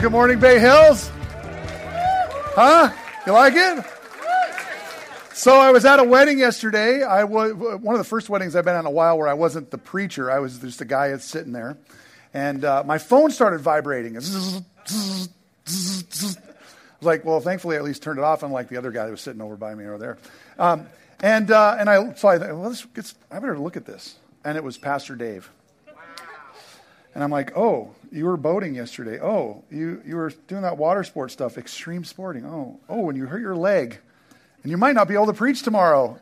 Good morning, Bay Hills. Huh? You like it? So I was at a wedding yesterday. I was one of the first weddings I've been at in a while where I wasn't the preacher. I was just a guy that's sitting there, and uh, my phone started vibrating. I was like, well, thankfully I at least turned it off, unlike the other guy that was sitting over by me over there. Um, and uh, and I so I thought, well, this gets, I better look at this. And it was Pastor Dave. And I'm like, oh, you were boating yesterday. Oh, you, you were doing that water sport stuff, extreme sporting. Oh, oh, and you hurt your leg. And you might not be able to preach tomorrow.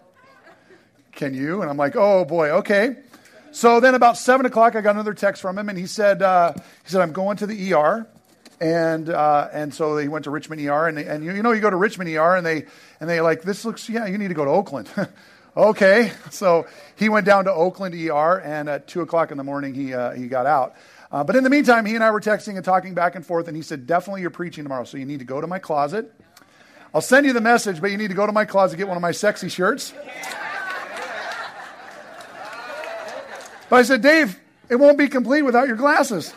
Can you? And I'm like, oh boy, okay. So then about seven o'clock, I got another text from him, and he said, uh, he said, I'm going to the ER. And, uh, and so he went to Richmond ER, and, they, and you, you know, you go to Richmond ER, and they, and they like, this looks, yeah, you need to go to Oakland. Okay, so he went down to Oakland ER, and at 2 o'clock in the morning, he, uh, he got out. Uh, but in the meantime, he and I were texting and talking back and forth, and he said, Definitely you're preaching tomorrow, so you need to go to my closet. I'll send you the message, but you need to go to my closet, and get one of my sexy shirts. But I said, Dave, it won't be complete without your glasses.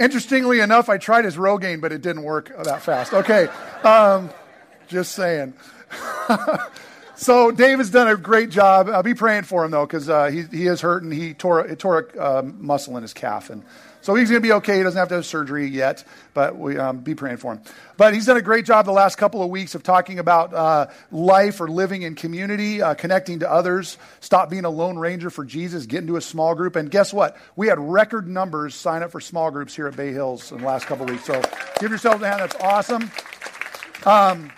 Interestingly enough, I tried his Rogaine, but it didn't work that fast. Okay. Um, just saying. so David's done a great job. I'll be praying for him though, because uh, he he is hurt and he tore he tore a uh, muscle in his calf, and so he's going to be okay. He doesn't have to have surgery yet, but we um, be praying for him. But he's done a great job the last couple of weeks of talking about uh, life or living in community, uh, connecting to others. Stop being a lone ranger for Jesus. Get into a small group, and guess what? We had record numbers sign up for small groups here at Bay Hills in the last couple of weeks. So give yourselves a hand. That's awesome. Um,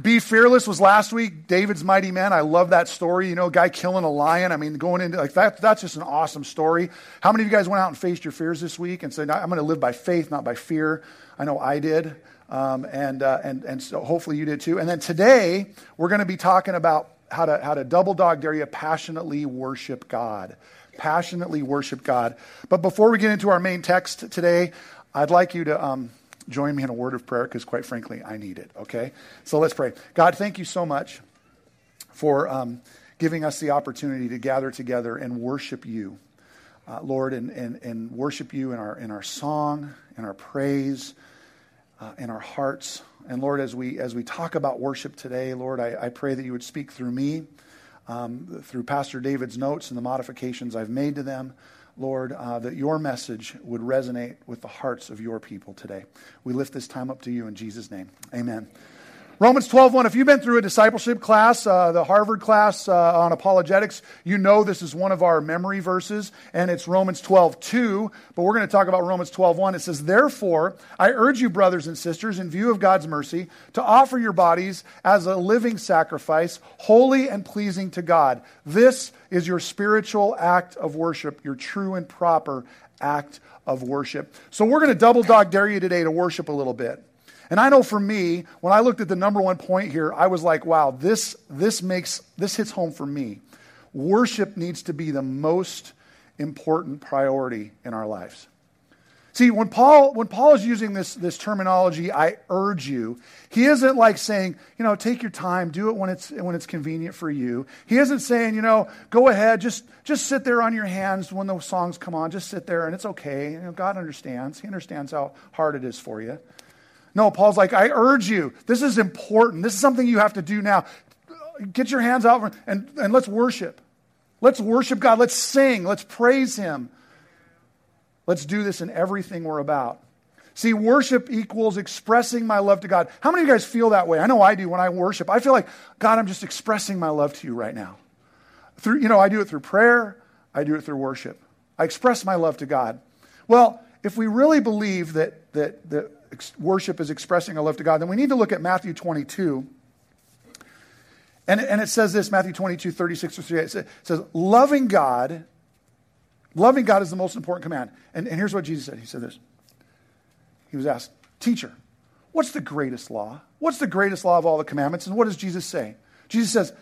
be Fearless was last week. David's Mighty Men. I love that story. You know, guy killing a lion. I mean, going into like that, that's just an awesome story. How many of you guys went out and faced your fears this week and said, I'm going to live by faith, not by fear? I know I did. Um, and, uh, and, and so hopefully you did too. And then today, we're going to be talking about how to, how to double dog dare you passionately worship God. Passionately worship God. But before we get into our main text today, I'd like you to. Um, join me in a word of prayer because, quite frankly, I need it, okay? So let's pray. God, thank you so much for um, giving us the opportunity to gather together and worship you, uh, Lord, and, and, and worship you in our, in our song, in our praise, uh, in our hearts. And Lord, as we, as we talk about worship today, Lord, I, I pray that you would speak through me, um, through Pastor David's notes and the modifications I've made to them. Lord, uh, that your message would resonate with the hearts of your people today. We lift this time up to you in Jesus' name. Amen. Romans 12:1. If you've been through a discipleship class, uh, the Harvard class uh, on apologetics, you know this is one of our memory verses, and it's Romans 12:2. But we're going to talk about Romans 12:1. It says, "Therefore, I urge you, brothers and sisters, in view of God's mercy, to offer your bodies as a living sacrifice, holy and pleasing to God. This is your spiritual act of worship, your true and proper act of worship." So we're going to double dog dare you today to worship a little bit. And I know for me, when I looked at the number one point here, I was like, wow, this, this makes, this hits home for me. Worship needs to be the most important priority in our lives. See, when Paul, when Paul is using this, this terminology, I urge you, he isn't like saying, you know, take your time, do it when it's, when it's convenient for you. He isn't saying, you know, go ahead, just, just sit there on your hands when the songs come on, just sit there and it's okay. You know, God understands. He understands how hard it is for you. No, Paul's like, I urge you. This is important. This is something you have to do now. Get your hands out and, and let's worship. Let's worship God. Let's sing. Let's praise Him. Let's do this in everything we're about. See, worship equals expressing my love to God. How many of you guys feel that way? I know I do when I worship. I feel like, God, I'm just expressing my love to you right now. Through, you know, I do it through prayer, I do it through worship. I express my love to God. Well, if we really believe that, that, that worship is expressing our love to God, then we need to look at Matthew 22. And, and it says this Matthew 22, 36 to 38. It says, Loving God, loving God is the most important command. And, and here's what Jesus said He said this. He was asked, Teacher, what's the greatest law? What's the greatest law of all the commandments? And what does Jesus say? Jesus says,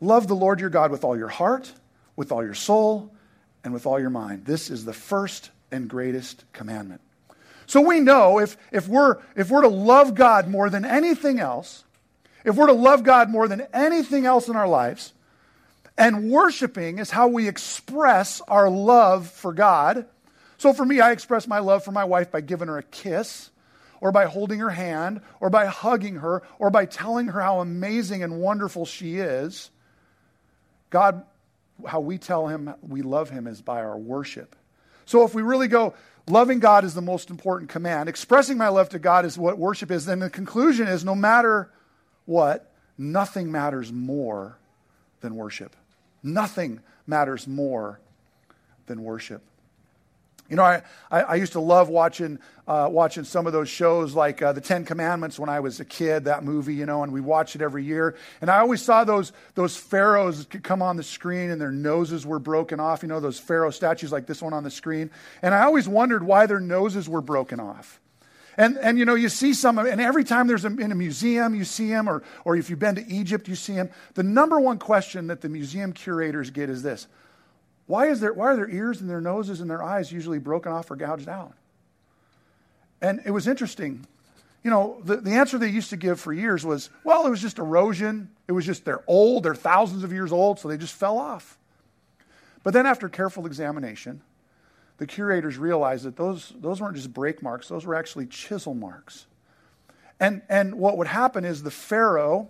Love the Lord your God with all your heart, with all your soul, and with all your mind. This is the first and greatest commandment. So we know if, if, we're, if we're to love God more than anything else, if we're to love God more than anything else in our lives, And worshiping is how we express our love for God. So for me, I express my love for my wife by giving her a kiss, or by holding her hand, or by hugging her, or by telling her how amazing and wonderful she is. God, how we tell him we love him is by our worship. So if we really go, loving God is the most important command, expressing my love to God is what worship is, then the conclusion is no matter what, nothing matters more than worship. Nothing matters more than worship. You know, I, I, I, used to love watching, uh, watching some of those shows like uh, The Ten Commandments when I was a kid, that movie, you know, and we watched it every year. And I always saw those, those pharaohs come on the screen and their noses were broken off, you know, those pharaoh statues like this one on the screen. And I always wondered why their noses were broken off. And, and you know, you see some, and every time there's a, in a museum, you see them, or, or if you've been to Egypt, you see them. The number one question that the museum curators get is this why, is there, why are their ears and their noses and their eyes usually broken off or gouged out? And it was interesting. You know, the, the answer they used to give for years was, well, it was just erosion. It was just they're old, they're thousands of years old, so they just fell off. But then after careful examination, the curators realized that those, those weren't just break marks, those were actually chisel marks. And, and what would happen is the Pharaoh,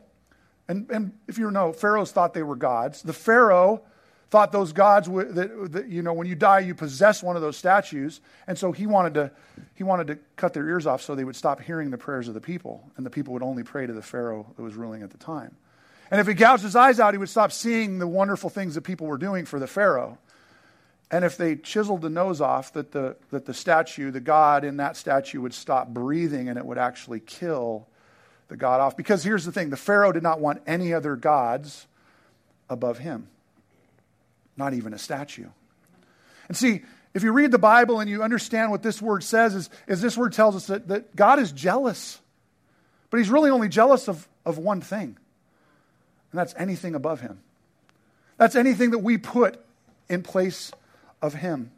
and, and if you know, Pharaohs thought they were gods. The Pharaoh thought those gods would, that, that, you know, when you die, you possess one of those statues. And so he wanted, to, he wanted to cut their ears off so they would stop hearing the prayers of the people. And the people would only pray to the Pharaoh that was ruling at the time. And if he gouged his eyes out, he would stop seeing the wonderful things that people were doing for the Pharaoh. And if they chiseled the nose off, that the, that the statue, the God in that statue would stop breathing and it would actually kill the God off. Because here's the thing the Pharaoh did not want any other gods above him not even a statue. And see, if you read the Bible and you understand what this word says, is, is this word tells us that, that God is jealous. But he's really only jealous of, of one thing, and that's anything above him. That's anything that we put in place of him.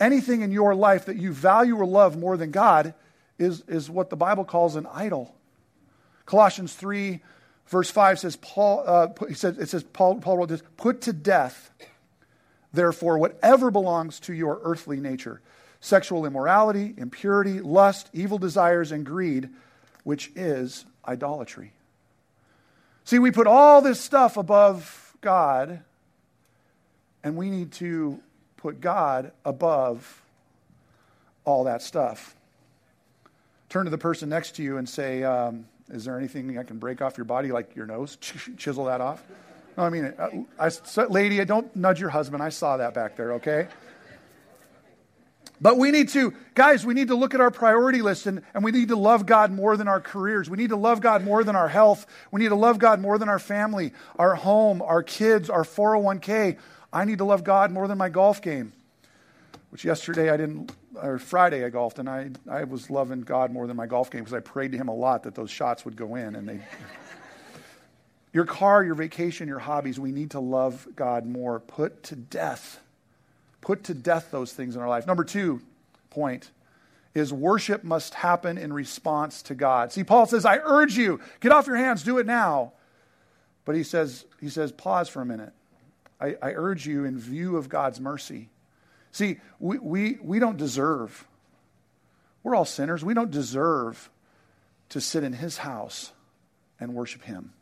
Anything in your life that you value or love more than God is, is what the Bible calls an idol. Colossians 3 Verse 5 says, Paul, uh, he says, it says, Paul, Paul wrote this, put to death, therefore, whatever belongs to your earthly nature sexual immorality, impurity, lust, evil desires, and greed, which is idolatry. See, we put all this stuff above God, and we need to put God above all that stuff. Turn to the person next to you and say, um, is there anything I can break off your body, like your nose? Chisel that off? No, I mean, uh, I, I, lady, uh, don't nudge your husband. I saw that back there, okay? But we need to, guys, we need to look at our priority list and, and we need to love God more than our careers. We need to love God more than our health. We need to love God more than our family, our home, our kids, our 401k. I need to love God more than my golf game, which yesterday I didn't or Friday I golfed, and I, I was loving God more than my golf game because I prayed to Him a lot that those shots would go in. And they, your car, your vacation, your hobbies, we need to love God more. Put to death, put to death those things in our life. Number two point is worship must happen in response to God. See, Paul says, "I urge you, get off your hands, do it now." But he says, he says, pause for a minute. I, I urge you in view of God's mercy. See, we, we, we don't deserve, we're all sinners. We don't deserve to sit in his house and worship him.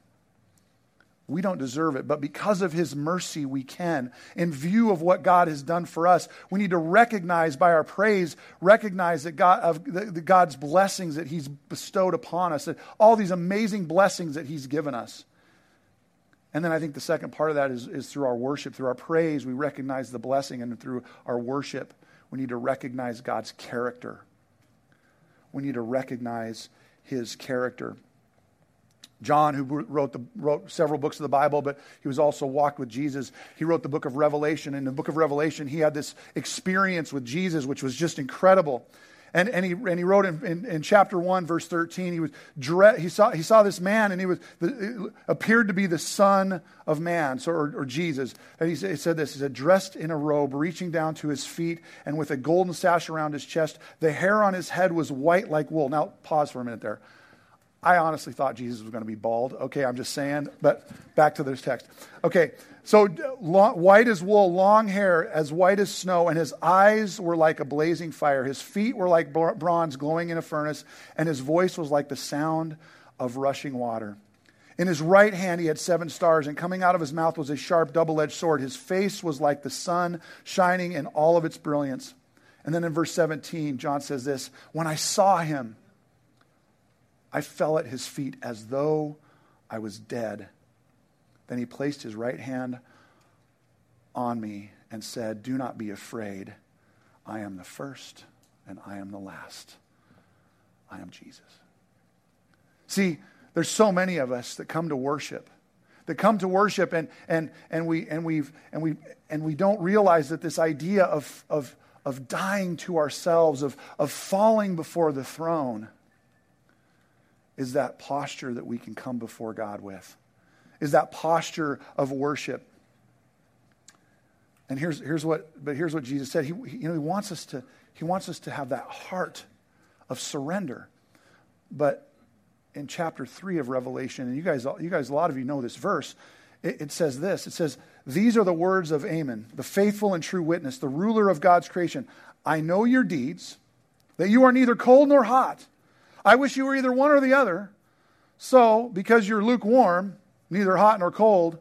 We don't deserve it, but because of his mercy, we can. In view of what God has done for us, we need to recognize by our praise, recognize that God, of the, the God's blessings that he's bestowed upon us, that all these amazing blessings that he's given us. And then I think the second part of that is, is through our worship, through our praise, we recognize the blessing, and through our worship, we need to recognize God's character. We need to recognize his character. John, who wrote, the, wrote several books of the Bible, but he was also walked with Jesus. He wrote the book of Revelation. In the book of Revelation, he had this experience with Jesus, which was just incredible. And, and, he, and he wrote in, in, in chapter 1, verse 13, he, was dread, he, saw, he saw this man and he was, appeared to be the Son of Man, so, or, or Jesus. And he, he said this He said, dressed in a robe, reaching down to his feet, and with a golden sash around his chest. The hair on his head was white like wool. Now, pause for a minute there. I honestly thought Jesus was going to be bald. Okay, I'm just saying, but back to this text. Okay, so long, white as wool, long hair, as white as snow, and his eyes were like a blazing fire. His feet were like bronze glowing in a furnace, and his voice was like the sound of rushing water. In his right hand he had seven stars, and coming out of his mouth was a sharp double edged sword. His face was like the sun shining in all of its brilliance. And then in verse 17, John says this When I saw him, I fell at his feet as though I was dead. Then he placed his right hand on me and said, Do not be afraid. I am the first and I am the last. I am Jesus. See, there's so many of us that come to worship. That come to worship and, and, and, we, and, we've, and, we, and we don't realize that this idea of, of, of dying to ourselves, of, of falling before the throne, is that posture that we can come before God with, is that posture of worship. And here's, here's what, but here's what Jesus said. He, you know, he wants us to, he wants us to have that heart of surrender. But in chapter three of Revelation, and you guys, you guys, a lot of you know this verse, it, it says this. It says, These are the words of Amen, the faithful and true witness, the ruler of God's creation. I know your deeds, that you are neither cold nor hot. I wish you were either one or the other. So, because you're lukewarm, neither hot nor cold,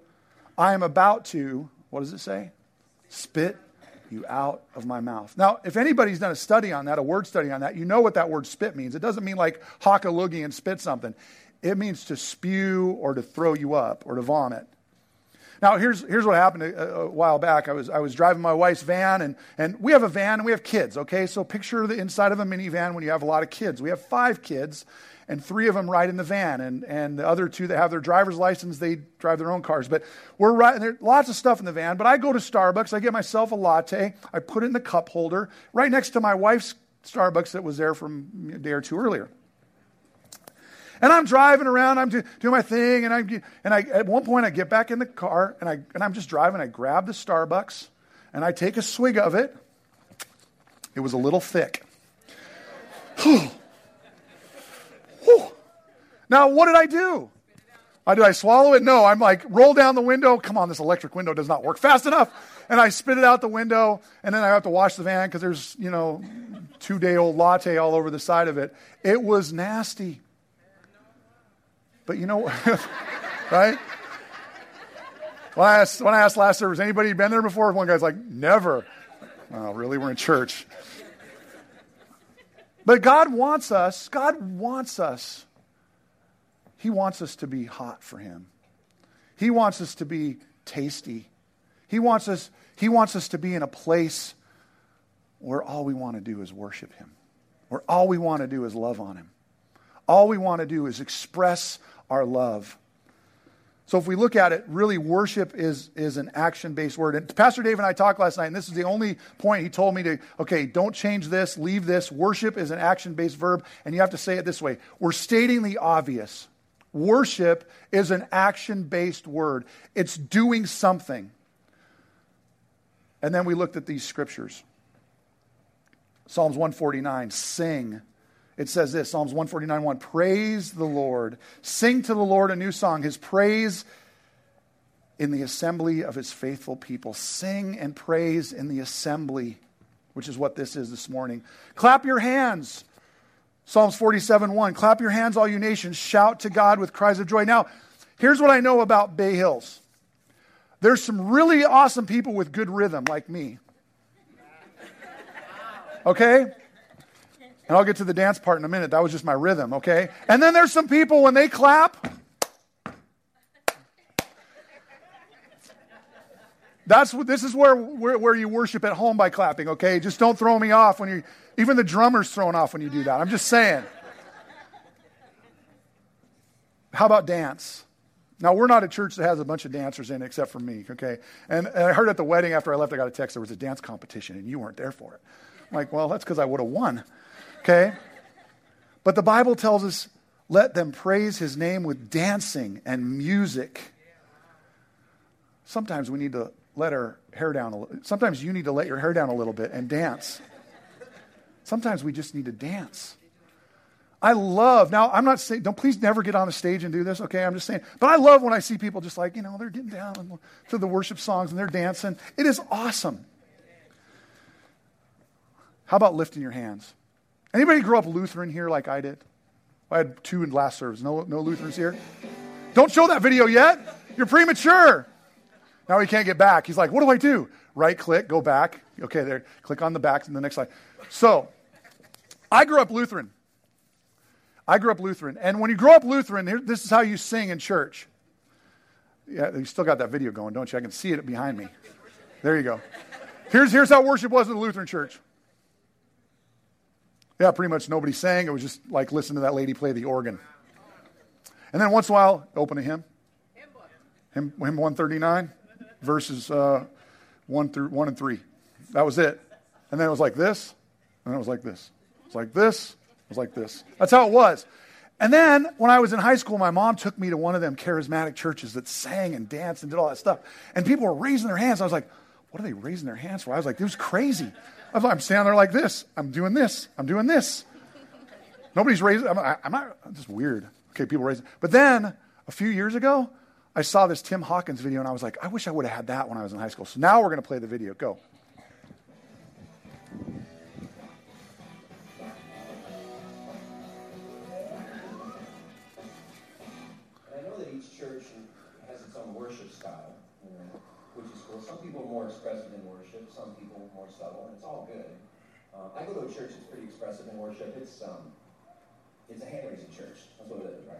I am about to, what does it say? Spit you out of my mouth. Now, if anybody's done a study on that, a word study on that, you know what that word spit means. It doesn't mean like hock a loogie and spit something. It means to spew or to throw you up or to vomit. Now, here's, here's what happened a, a, while back. I was, I was driving my wife's van, and, and we have a van and we have kids, okay? So picture the inside of a minivan when you have a lot of kids. We have five kids, and three of them ride in the van, and, and the other two that have their driver's license, they drive their own cars. But we're riding, there's lots of stuff in the van. But I go to Starbucks, I get myself a latte, I put it in the cup holder right next to my wife's Starbucks that was there from a day or two earlier. And I'm driving around, I'm do, doing my thing, and, I, and I, at one point I get back in the car, and, I, and I'm just driving. I grab the Starbucks, and I take a swig of it. It was a little thick. now, what did I do? Uh, did I swallow it? No. I'm like, roll down the window. Come on, this electric window does not work fast enough. And I spit it out the window, and then I have to wash the van because there's, you know, two day old latte all over the side of it. It was nasty. But you know, right? When I, asked, when I asked last service, anybody been there before? One guy's like, never. Oh, really? We're in church. But God wants us, God wants us. He wants us to be hot for Him. He wants us to be tasty. He wants us, he wants us to be in a place where all we want to do is worship Him, where all we want to do is love on Him. All we want to do is express our love. So if we look at it, really worship is, is an action based word. And Pastor Dave and I talked last night, and this is the only point he told me to, okay, don't change this, leave this. Worship is an action based verb, and you have to say it this way we're stating the obvious. Worship is an action based word, it's doing something. And then we looked at these scriptures Psalms 149 sing it says this Psalms 149 1 Praise the Lord. Sing to the Lord a new song, his praise in the assembly of his faithful people. Sing and praise in the assembly, which is what this is this morning. Clap your hands. Psalms 47 1. Clap your hands, all you nations. Shout to God with cries of joy. Now, here's what I know about Bay Hills there's some really awesome people with good rhythm, like me. Okay? And I'll get to the dance part in a minute. That was just my rhythm, okay? And then there's some people, when they clap, That's what this is where, where, where, you worship at home by clapping, okay? Just don't throw me off when you even the drummer's thrown off when you do that. I'm just saying. How about dance? Now we're not a church that has a bunch of dancers in except for me, okay? And, and I heard at the wedding after I left, I got a text there was a dance competition and you weren't there for it. I'm like, well, that's because I would have won. Okay? But the Bible tells us let them praise his name with dancing and music. Sometimes we need to let our hair down a little. Sometimes you need to let your hair down a little bit and dance. Sometimes we just need to dance. I love, now I'm not saying, don't please never get on the stage and do this, okay? I'm just saying, but I love when I see people just like, you know, they're getting down to the worship songs and they're dancing. It is awesome. How about lifting your hands? Anybody grow up Lutheran here like I did? I had two in last service. No, no Lutherans here? Don't show that video yet. You're premature. Now he can't get back. He's like, what do I do? Right click, go back. Okay, there. Click on the back and the next slide. So, I grew up Lutheran. I grew up Lutheran. And when you grow up Lutheran, this is how you sing in church. Yeah, you still got that video going, don't you? I can see it behind me. There you go. Here's, here's how worship was in the Lutheran church. Yeah, pretty much nobody sang. It was just like listen to that lady play the organ. And then once in a while, open a hymn. Hymn, hymn 139, verses uh, 1 through 1 and 3. That was it. And then it was like this, and then it was like this. It was like this, it was like this. That's how it was. And then when I was in high school, my mom took me to one of them charismatic churches that sang and danced and did all that stuff. And people were raising their hands. I was like, what are they raising their hands for? I was like, it was crazy. I'm standing there like this. I'm doing this. I'm doing this. Nobody's raising. I'm, I'm not. I'm just weird. Okay, people raising. But then a few years ago, I saw this Tim Hawkins video, and I was like, I wish I would have had that when I was in high school. So now we're going to play the video. Go. To a church that's pretty expressive in worship. It's um, it's a hand raising church. That's what it is, right?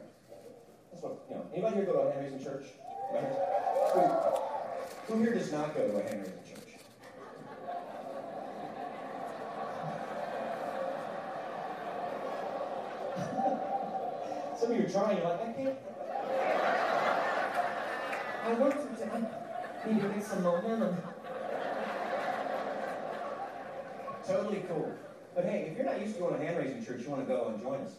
That's what you know. Anybody here go to a hand raising church? Who, who here does not go to a hand raising church? Some of you are trying. You're like, I can't. I work for time. Need to get some momentum. Totally cool. But hey, if you're not used to going to hand raising church, you want to go and join us.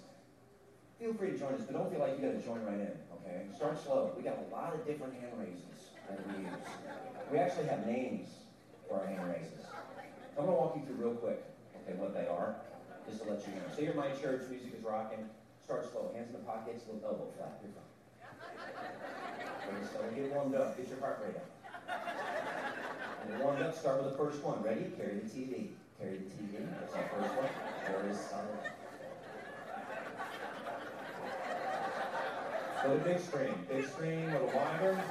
Feel free to join us, but don't feel like you got to join right in. Okay, start slow. We got a lot of different hand raises that we use. We actually have names for our hand raises. I'm to walk you through real quick. Okay, what they are, just to let you know. Say you're my church, music is rocking. Start slow. Hands in the pockets, little elbow flat. You're fine. Okay, so get warmed up. Get your heart rate up. And warmed up. Start with the first one. Ready? Carry the TV. Carry the TV. That's our first one. Very solid. Go to big screen. Big screen, a little wider.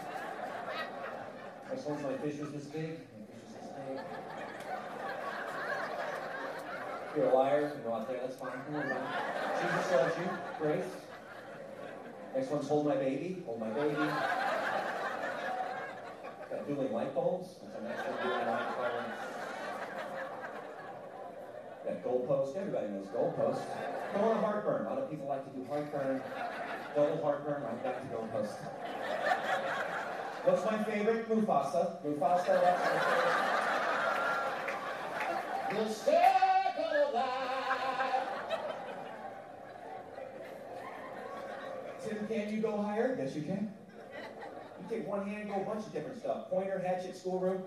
Next one's big. My fishers this big. If you're a liar, you go out there, that's fine. Come on. Jesus loves you. Great. Next one's hold my baby. Hold my baby. Got dueling light bulbs. That's our next one, dueling light bulbs. Got goalpost. Everybody knows goalpost. Come on, a heartburn. A lot of people like to do heartburn. Double heartburn. Right got to goalpost. What's my favorite? Mufasa. Mufasa. That's my favorite. Life. Tim, can you go higher? Yes, you can. You take one hand, go a bunch of different stuff. Pointer, hatchet, schoolroom.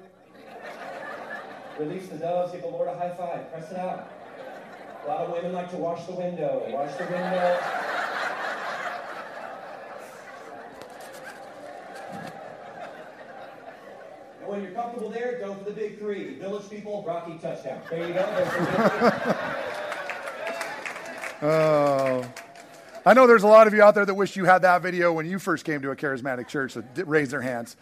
Release the doves, give the Lord a high five. Press it out. A lot of women like to wash the window. Wash the window. And when you're comfortable there, go for the big three. Village people, Rocky touchdown. There you go. Oh. I know there's a lot of you out there that wish you had that video when you first came to a charismatic church did- raised their hands.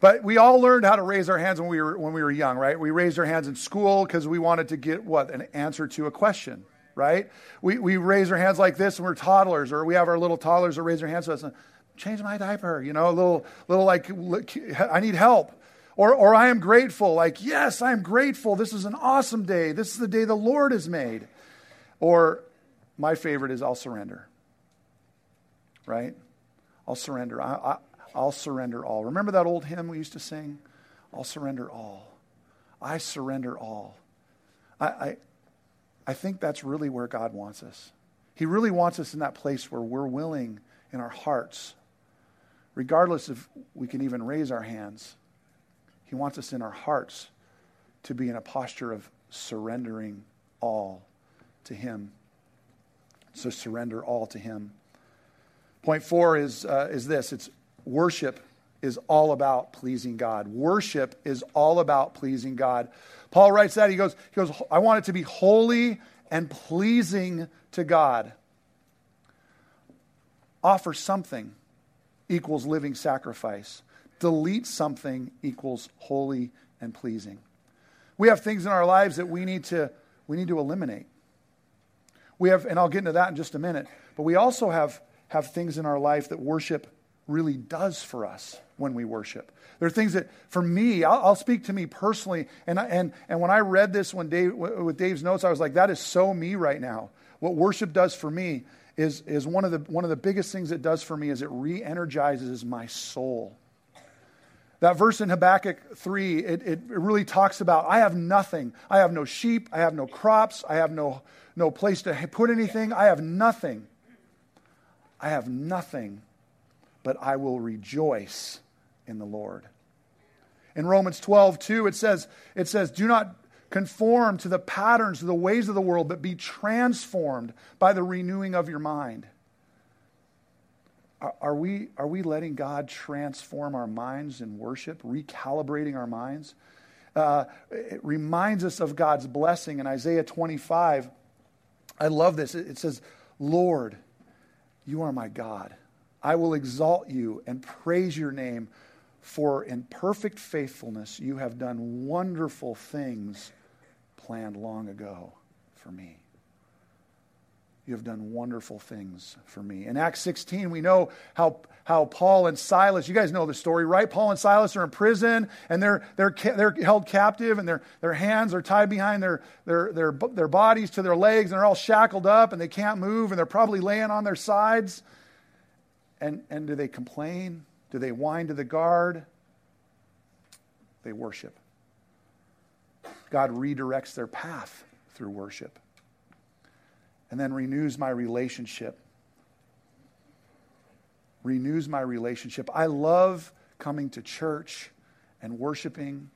But we all learned how to raise our hands when we were when we were young, right? We raised our hands in school because we wanted to get what an answer to a question, right? We we raise our hands like this when we're toddlers, or we have our little toddlers that raise their hands to us. And, Change my diaper, you know, a little little like I need help. Or, or I am grateful, like, yes, I am grateful. This is an awesome day. This is the day the Lord has made. Or my favorite is I'll surrender. Right? I'll surrender. I, I'll surrender all. Remember that old hymn we used to sing? I'll surrender all. I surrender all. I, I, I think that's really where God wants us. He really wants us in that place where we're willing in our hearts, regardless if we can even raise our hands. He wants us in our hearts to be in a posture of surrendering all to Him. So surrender all to Him. Point four is, uh, is this it's worship is all about pleasing God. Worship is all about pleasing God. Paul writes that. He goes, he goes, I want it to be holy and pleasing to God. Offer something equals living sacrifice. Delete something equals holy and pleasing. We have things in our lives that we need to, we need to eliminate. We have, and I'll get into that in just a minute, but we also have, have things in our life that worship really does for us when we worship. There are things that, for me, I'll, I'll speak to me personally. And, I, and, and when I read this when Dave, with Dave's notes, I was like, that is so me right now. What worship does for me is, is one, of the, one of the biggest things it does for me is it re energizes my soul. That verse in Habakkuk 3, it, it really talks about I have nothing. I have no sheep. I have no crops. I have no, no place to put anything. I have nothing. I have nothing, but I will rejoice in the Lord. In Romans 12, 2, it says, it says, Do not conform to the patterns of the ways of the world, but be transformed by the renewing of your mind. Are, are, we, are we letting God transform our minds in worship, recalibrating our minds? Uh, it reminds us of God's blessing in Isaiah 25. I love this. It, it says, Lord, you are my God. I will exalt you and praise your name for in perfect faithfulness you have done wonderful things planned long ago for me. You have done wonderful things for me. In Acts 16, we know how, how Paul and Silas, you guys know the story, right? Paul and Silas are in prison and they're, they're, they're held captive and their, their hands are tied behind their, their, their, their bodies to their legs and they're all shackled up and they can't move and they're probably laying on their sides. And, and do they complain? Do they whine to the guard? They worship. God redirects their path through worship and then renews my relationship. Renews my relationship. I love coming to church and worshiping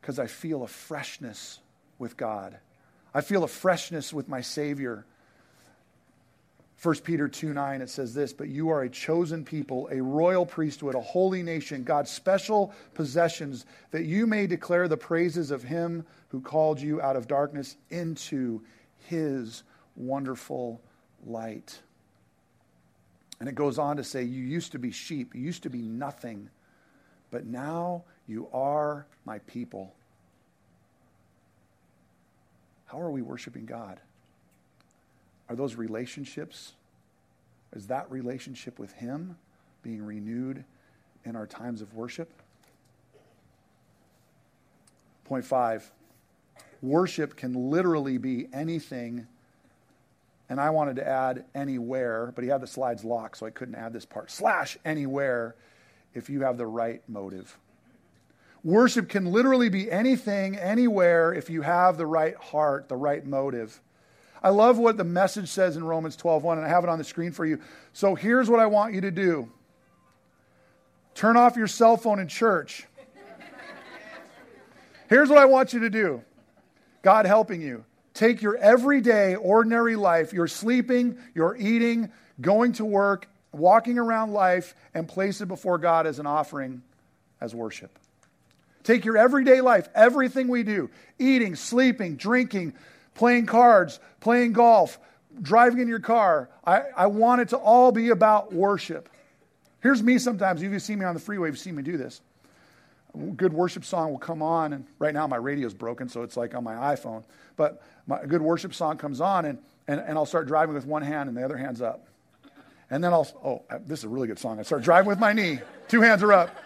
because I feel a freshness with God. I feel a freshness with my Savior. 1 Peter 2 9, it says this, but you are a chosen people, a royal priesthood, a holy nation, God's special possessions, that you may declare the praises of him who called you out of darkness into his wonderful light. And it goes on to say, You used to be sheep, you used to be nothing, but now you are my people. How are we worshiping God? Are those relationships, is that relationship with Him being renewed in our times of worship? Point five worship can literally be anything. And I wanted to add anywhere, but he had the slides locked, so I couldn't add this part. Slash anywhere if you have the right motive. Worship can literally be anything, anywhere, if you have the right heart, the right motive. I love what the message says in Romans 12:1 and I have it on the screen for you. So here's what I want you to do. Turn off your cell phone in church. Here's what I want you to do. God helping you. Take your everyday ordinary life, you're sleeping, you're eating, going to work, walking around life and place it before God as an offering as worship. Take your everyday life, everything we do, eating, sleeping, drinking, playing cards, playing golf, driving in your car. I, I want it to all be about worship. Here's me sometimes. If you see me on the freeway, you've seen me do this. A good worship song will come on, and right now my radio's broken, so it's like on my iPhone. But my, a good worship song comes on, and, and, and I'll start driving with one hand and the other hand's up. And then I'll, oh, uh, this is a really good song. I start driving with my knee, two hands are up.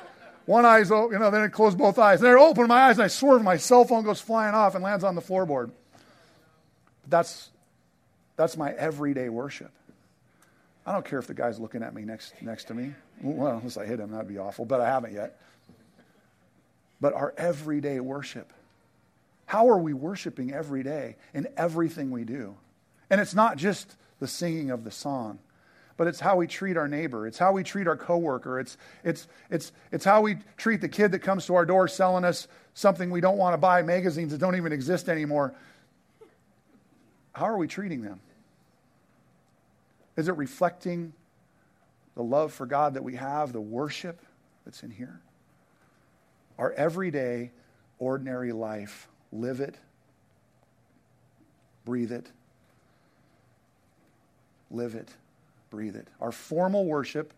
One eye's open, you know, then I close both eyes. Then I open my eyes and I swerve, my cell phone goes flying off and lands on the floorboard. That's, that's my everyday worship. I don't care if the guy's looking at me next, next to me. Well, unless I hit him, that'd be awful, but I haven't yet. But our everyday worship. How are we worshiping every day in everything we do? And it's not just the singing of the song, but it's how we treat our neighbor. It's how we treat our coworker. It's, it's, it's, it's how we treat the kid that comes to our door selling us something we don't want to buy, magazines that don't even exist anymore. How are we treating them? Is it reflecting the love for God that we have, the worship that's in here? Our everyday, ordinary life, live it, breathe it, live it, breathe it. Our formal worship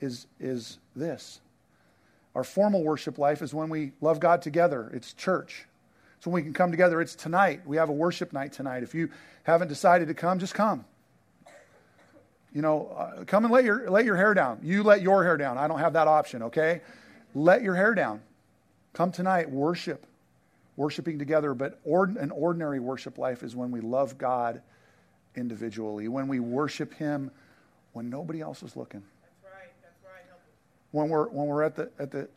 is, is this. Our formal worship life is when we love God together. It's church. It's when we can come together. It's tonight. We have a worship night tonight. If you haven't decided to come, just come. You know, uh, come and let your, let your hair down. You let your hair down. I don't have that option, okay? Let your hair down. Come tonight, worship. Worshiping together, but ord- an ordinary worship life is when we love God individually, when we worship Him when nobody else is looking. That's right. That's right. When we're, when we're at, the, at, the,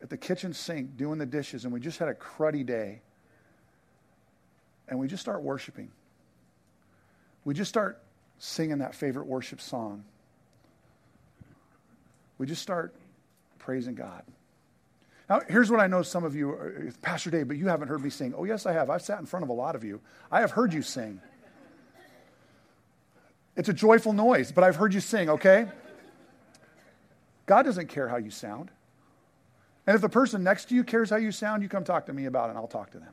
at the kitchen sink doing the dishes and we just had a cruddy day and we just start worshiping. We just start singing that favorite worship song. We just start praising God. Now, here's what I know some of you, Pastor Dave, but you haven't heard me sing. Oh, yes, I have. I've sat in front of a lot of you. I have heard you sing. It's a joyful noise, but I've heard you sing, okay? God doesn't care how you sound. And if the person next to you cares how you sound, you come talk to me about it and I'll talk to them.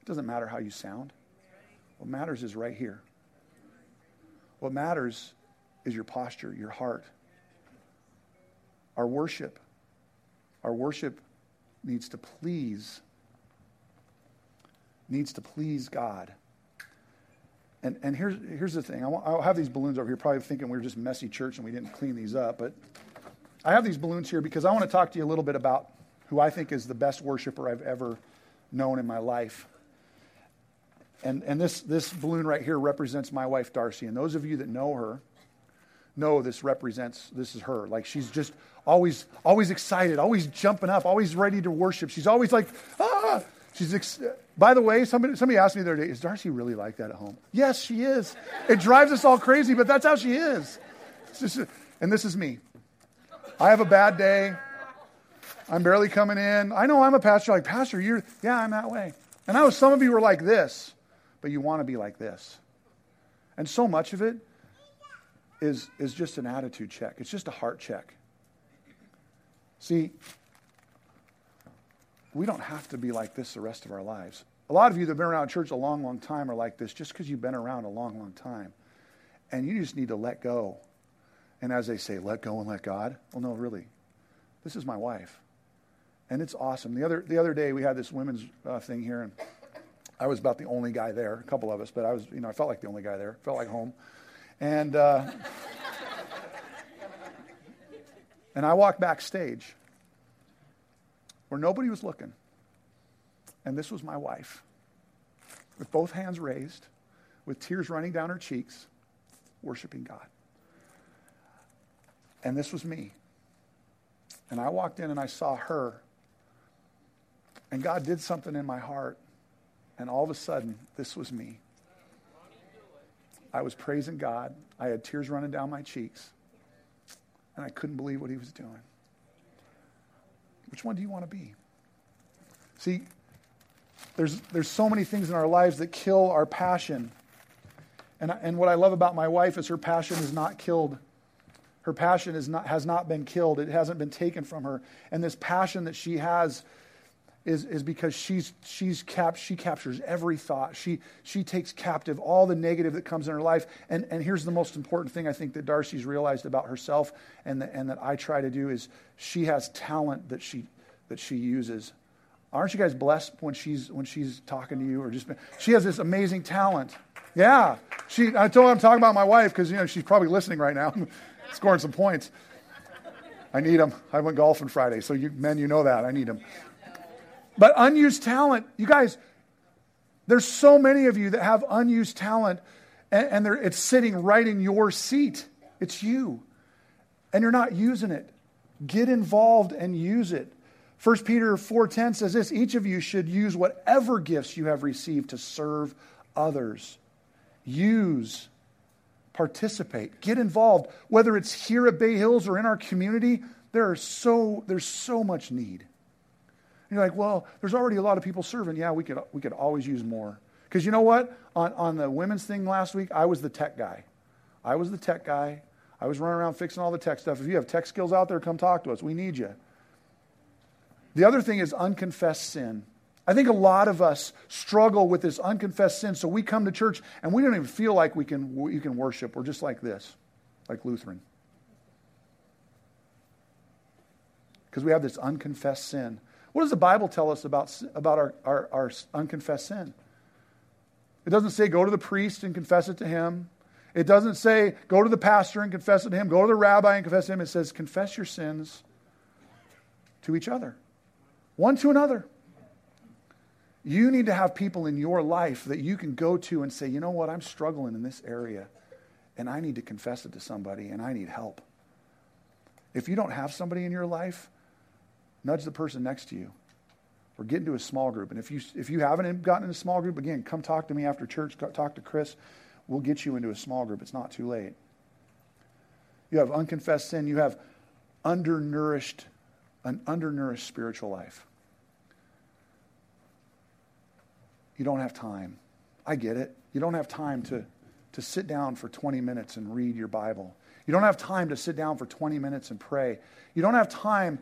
It doesn't matter how you sound. What matters is right here. What matters is your posture, your heart. Our worship. Our worship needs to please needs to please God. And, and here's, here's the thing. I will have these balloons over here, probably thinking we are just messy church and we didn't clean these up. But I have these balloons here because I want to talk to you a little bit about who I think is the best worshiper I've ever known in my life. And, and this, this balloon right here represents my wife, Darcy. And those of you that know her know this represents, this is her. Like she's just always, always excited, always jumping up, always ready to worship. She's always like, ah! She's, ex- by the way, somebody, somebody asked me the other day, is Darcy really like that at home? Yes, she is. It drives us all crazy, but that's how she is. Just, and this is me. I have a bad day. I'm barely coming in. I know I'm a pastor. Like, Pastor, you're, yeah, I'm that way. And I know some of you are like this, but you want to be like this. And so much of it is, is just an attitude check, it's just a heart check. See, we don't have to be like this the rest of our lives. A lot of you that have been around church a long, long time are like this just because you've been around a long, long time. And you just need to let go. And as they say, let go and let God. Well, no, really. This is my wife. And it's awesome. The other, the other day, we had this women's uh, thing here, and I was about the only guy there, a couple of us, but I was, you know, I felt like the only guy there, felt like home. And, uh, and I walked backstage where nobody was looking. And this was my wife, with both hands raised, with tears running down her cheeks, worshiping God. And this was me. And I walked in and I saw her. And God did something in my heart. And all of a sudden, this was me. I was praising God. I had tears running down my cheeks. And I couldn't believe what he was doing. Which one do you want to be? See, there's, there's so many things in our lives that kill our passion. And, and what I love about my wife is her passion is not killed. Her passion is not, has not been killed. It hasn't been taken from her. And this passion that she has is, is because she's, she's cap, she captures every thought. She, she takes captive all the negative that comes in her life. And, and here's the most important thing I think that Darcy's realized about herself and, the, and that I try to do is she has talent that she, that she uses. Aren't you guys blessed when she's, when she's talking to you or just, she has this amazing talent. Yeah. She, I told her I'm talking about my wife because, you know, she's probably listening right now, scoring some points. I need them. I went golfing Friday, so you men, you know that. I need them. But unused talent, you guys, there's so many of you that have unused talent, and, and it's sitting right in your seat. It's you. And you're not using it. Get involved and use it. 1 Peter 4:10 says this, each of you should use whatever gifts you have received to serve others. Use participate, get involved, whether it's here at Bay Hills or in our community, there are so there's so much need. You're like, well, there's already a lot of people serving. Yeah, we could, we could always use more. Because you know what? On, on the women's thing last week, I was the tech guy. I was the tech guy. I was running around fixing all the tech stuff. If you have tech skills out there, come talk to us. We need you. The other thing is unconfessed sin. I think a lot of us struggle with this unconfessed sin, so we come to church and we don't even feel like we can, we can worship. We're just like this, like Lutheran. Because we have this unconfessed sin. What does the Bible tell us about, about our, our, our unconfessed sin? It doesn't say go to the priest and confess it to him. It doesn't say go to the pastor and confess it to him. Go to the rabbi and confess to him. It says confess your sins to each other, one to another. You need to have people in your life that you can go to and say, you know what, I'm struggling in this area, and I need to confess it to somebody, and I need help. If you don't have somebody in your life, nudge the person next to you or get into a small group. And if you, if you haven't gotten in a small group, again, come talk to me after church, talk to Chris. We'll get you into a small group. It's not too late. You have unconfessed sin, you have undernourished, an undernourished spiritual life. You don't have time. I get it. You don't have time to, to sit down for 20 minutes and read your Bible. You don't have time to sit down for 20 minutes and pray. You don't have time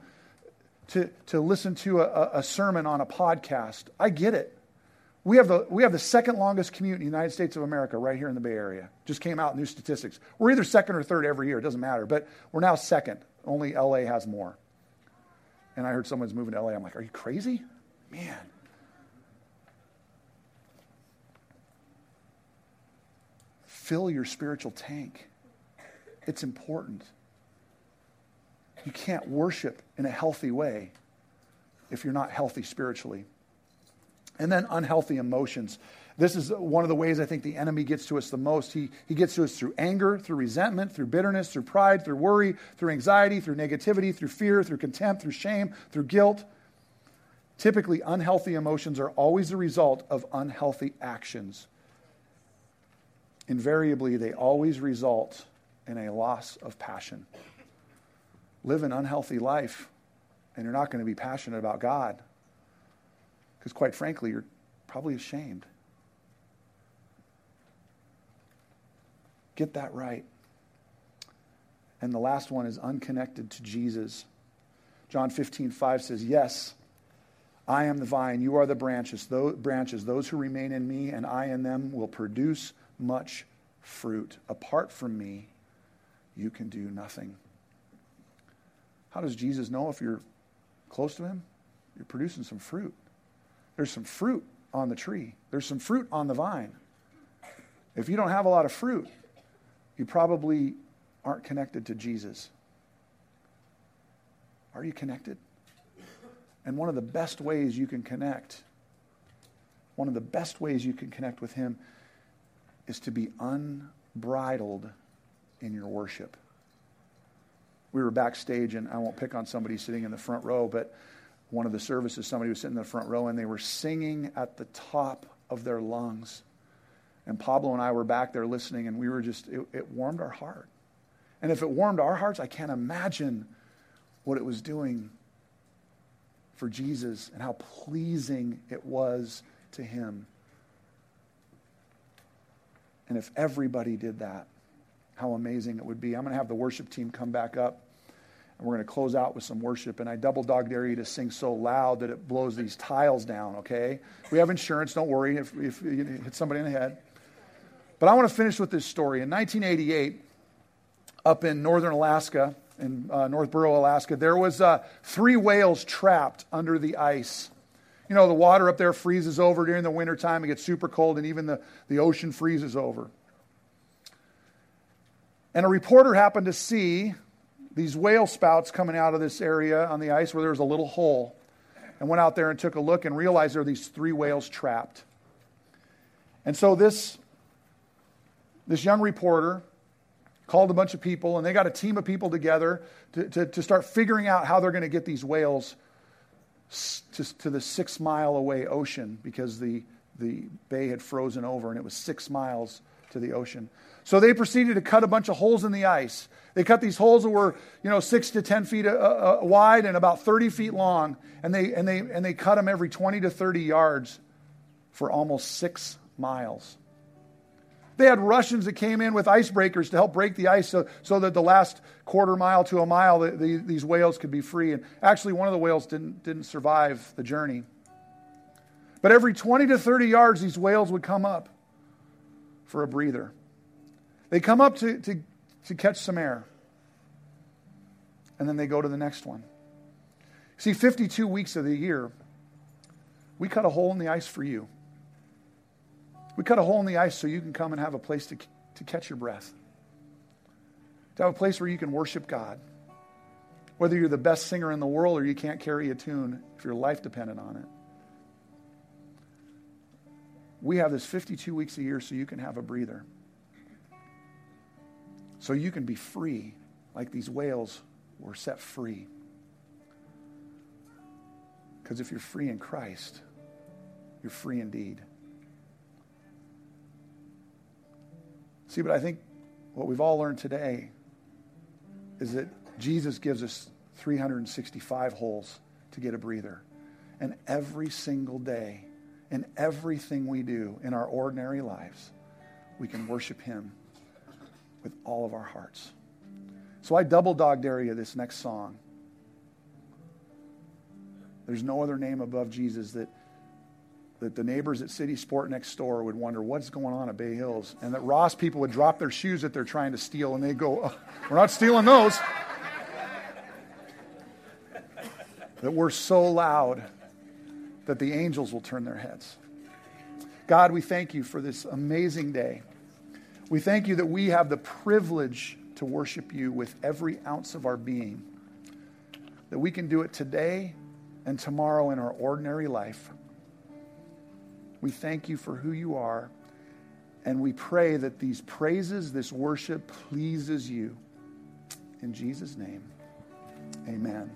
to, to listen to a, a sermon on a podcast. I get it. We have, the, we have the second longest commute in the United States of America right here in the Bay Area. Just came out new statistics. We're either second or third every year, it doesn't matter, but we're now second. Only LA has more. And I heard someone's moving to LA. I'm like, are you crazy? Man. Fill your spiritual tank. It's important. You can't worship in a healthy way if you're not healthy spiritually. And then unhealthy emotions. This is one of the ways I think the enemy gets to us the most. He, he gets to us through anger, through resentment, through bitterness, through pride, through worry, through anxiety, through negativity, through fear, through contempt, through shame, through guilt. Typically, unhealthy emotions are always the result of unhealthy actions. Invariably, they always result in a loss of passion live an unhealthy life and you're not going to be passionate about God. Because, quite frankly, you're probably ashamed. Get that right. And the last one is unconnected to Jesus. John 15, 5 says, Yes, I am the vine, you are the branches. Those, branches. Those who remain in me and I in them will produce much fruit. Apart from me, you can do nothing. How does Jesus know if you're close to him? You're producing some fruit. There's some fruit on the tree, there's some fruit on the vine. If you don't have a lot of fruit, you probably aren't connected to Jesus. Are you connected? And one of the best ways you can connect, one of the best ways you can connect with Him is to be unbridled in your worship we were backstage, and I won't pick on somebody sitting in the front row, but one of the services, somebody was sitting in the front row, and they were singing at the top of their lungs. And Pablo and I were back there listening, and we were just, it, it warmed our heart. And if it warmed our hearts, I can't imagine what it was doing for Jesus and how pleasing it was to him. And if everybody did that, how amazing it would be. I'm going to have the worship team come back up. And we're going to close out with some worship. And I double dog dare you to sing so loud that it blows these tiles down, okay? We have insurance, don't worry if, if you hit somebody in the head. But I want to finish with this story. In 1988, up in northern Alaska, in uh, Northborough, Alaska, there was uh, three whales trapped under the ice. You know, the water up there freezes over during the wintertime. It gets super cold, and even the, the ocean freezes over. And a reporter happened to see these whale spouts coming out of this area on the ice where there was a little hole and went out there and took a look and realized there were these three whales trapped. And so this, this young reporter called a bunch of people and they got a team of people together to, to, to start figuring out how they're going to get these whales to, to the six mile away ocean because the, the bay had frozen over and it was six miles to the ocean. So they proceeded to cut a bunch of holes in the ice. They cut these holes that were, you know, six to 10 feet uh, uh, wide and about 30 feet long. And they, and, they, and they cut them every 20 to 30 yards for almost six miles. They had Russians that came in with icebreakers to help break the ice so, so that the last quarter mile to a mile, the, the, these whales could be free. And actually, one of the whales didn't, didn't survive the journey. But every 20 to 30 yards, these whales would come up for a breather. They come up to, to, to catch some air, and then they go to the next one. See, 52 weeks of the year, we cut a hole in the ice for you. We cut a hole in the ice so you can come and have a place to, to catch your breath, to have a place where you can worship God. Whether you're the best singer in the world or you can't carry a tune, if your life depended on it. We have this 52 weeks a year so you can have a breather. So you can be free, like these whales were set free. Because if you're free in Christ, you're free indeed. See, but I think what we've all learned today is that Jesus gives us 365 holes to get a breather. And every single day, in everything we do in our ordinary lives, we can worship Him with all of our hearts. So I double dog dare you this next song. There's no other name above Jesus that, that the neighbors at City Sport next door would wonder what's going on at Bay Hills. And that Ross people would drop their shoes that they're trying to steal and they go, oh, We're not stealing those. that we're so loud that the angels will turn their heads. God, we thank you for this amazing day. We thank you that we have the privilege to worship you with every ounce of our being, that we can do it today and tomorrow in our ordinary life. We thank you for who you are, and we pray that these praises, this worship pleases you. In Jesus' name, amen.